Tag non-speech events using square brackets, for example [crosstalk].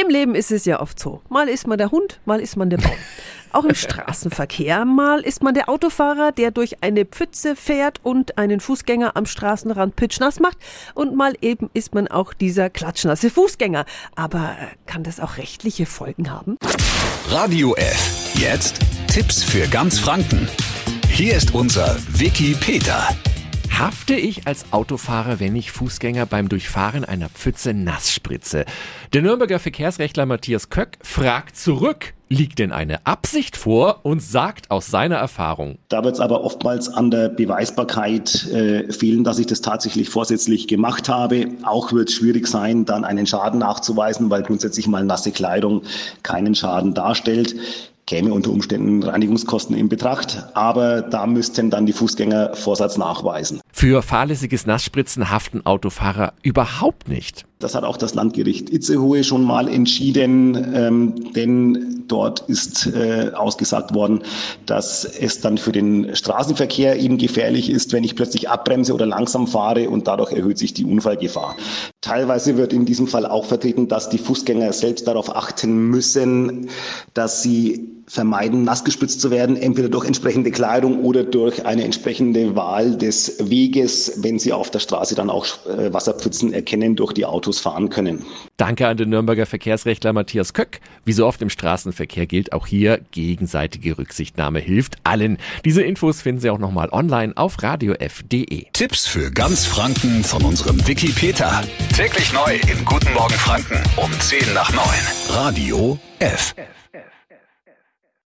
Im Leben ist es ja oft so. Mal ist man der Hund, mal ist man der Baum. [laughs] Auch im Straßenverkehr. Mal ist man der Autofahrer, der durch eine Pfütze fährt und einen Fußgänger am Straßenrand pitschnass macht. Und mal eben ist man auch dieser klatschnasse Fußgänger. Aber äh, kann das auch rechtliche Folgen haben? Radio F. Jetzt Tipps für ganz Franken. Hier ist unser Wiki Peter. Hafte ich als Autofahrer, wenn ich Fußgänger beim Durchfahren einer Pfütze nass spritze? Der Nürnberger Verkehrsrechtler Matthias Köck fragt zurück, liegt denn eine Absicht vor und sagt aus seiner Erfahrung. Da wird es aber oftmals an der Beweisbarkeit äh, fehlen, dass ich das tatsächlich vorsätzlich gemacht habe. Auch wird es schwierig sein, dann einen Schaden nachzuweisen, weil grundsätzlich mal nasse Kleidung keinen Schaden darstellt käme unter Umständen Reinigungskosten in Betracht, aber da müssten dann die Fußgänger Vorsatz nachweisen. Für fahrlässiges Nassspritzen haften Autofahrer überhaupt nicht. Das hat auch das Landgericht Itzehoe schon mal entschieden, ähm, denn dort ist äh, ausgesagt worden, dass es dann für den Straßenverkehr eben gefährlich ist, wenn ich plötzlich abbremse oder langsam fahre und dadurch erhöht sich die Unfallgefahr. Teilweise wird in diesem Fall auch vertreten, dass die Fußgänger selbst darauf achten müssen, dass sie vermeiden, nass gespritzt zu werden, entweder durch entsprechende Kleidung oder durch eine entsprechende Wahl des Weges, wenn sie auf der Straße dann auch äh, Wasserpfützen erkennen, durch die Autos fahren können. Danke an den Nürnberger Verkehrsrechtler Matthias Köck. Wie so oft im Straßenverkehr gilt auch hier, gegenseitige Rücksichtnahme hilft allen. Diese Infos finden Sie auch nochmal online auf radiof.de. Tipps für ganz Franken von unserem Wiki Peter. Täglich neu in Guten Morgen Franken um 10 nach 9. Radio F. F.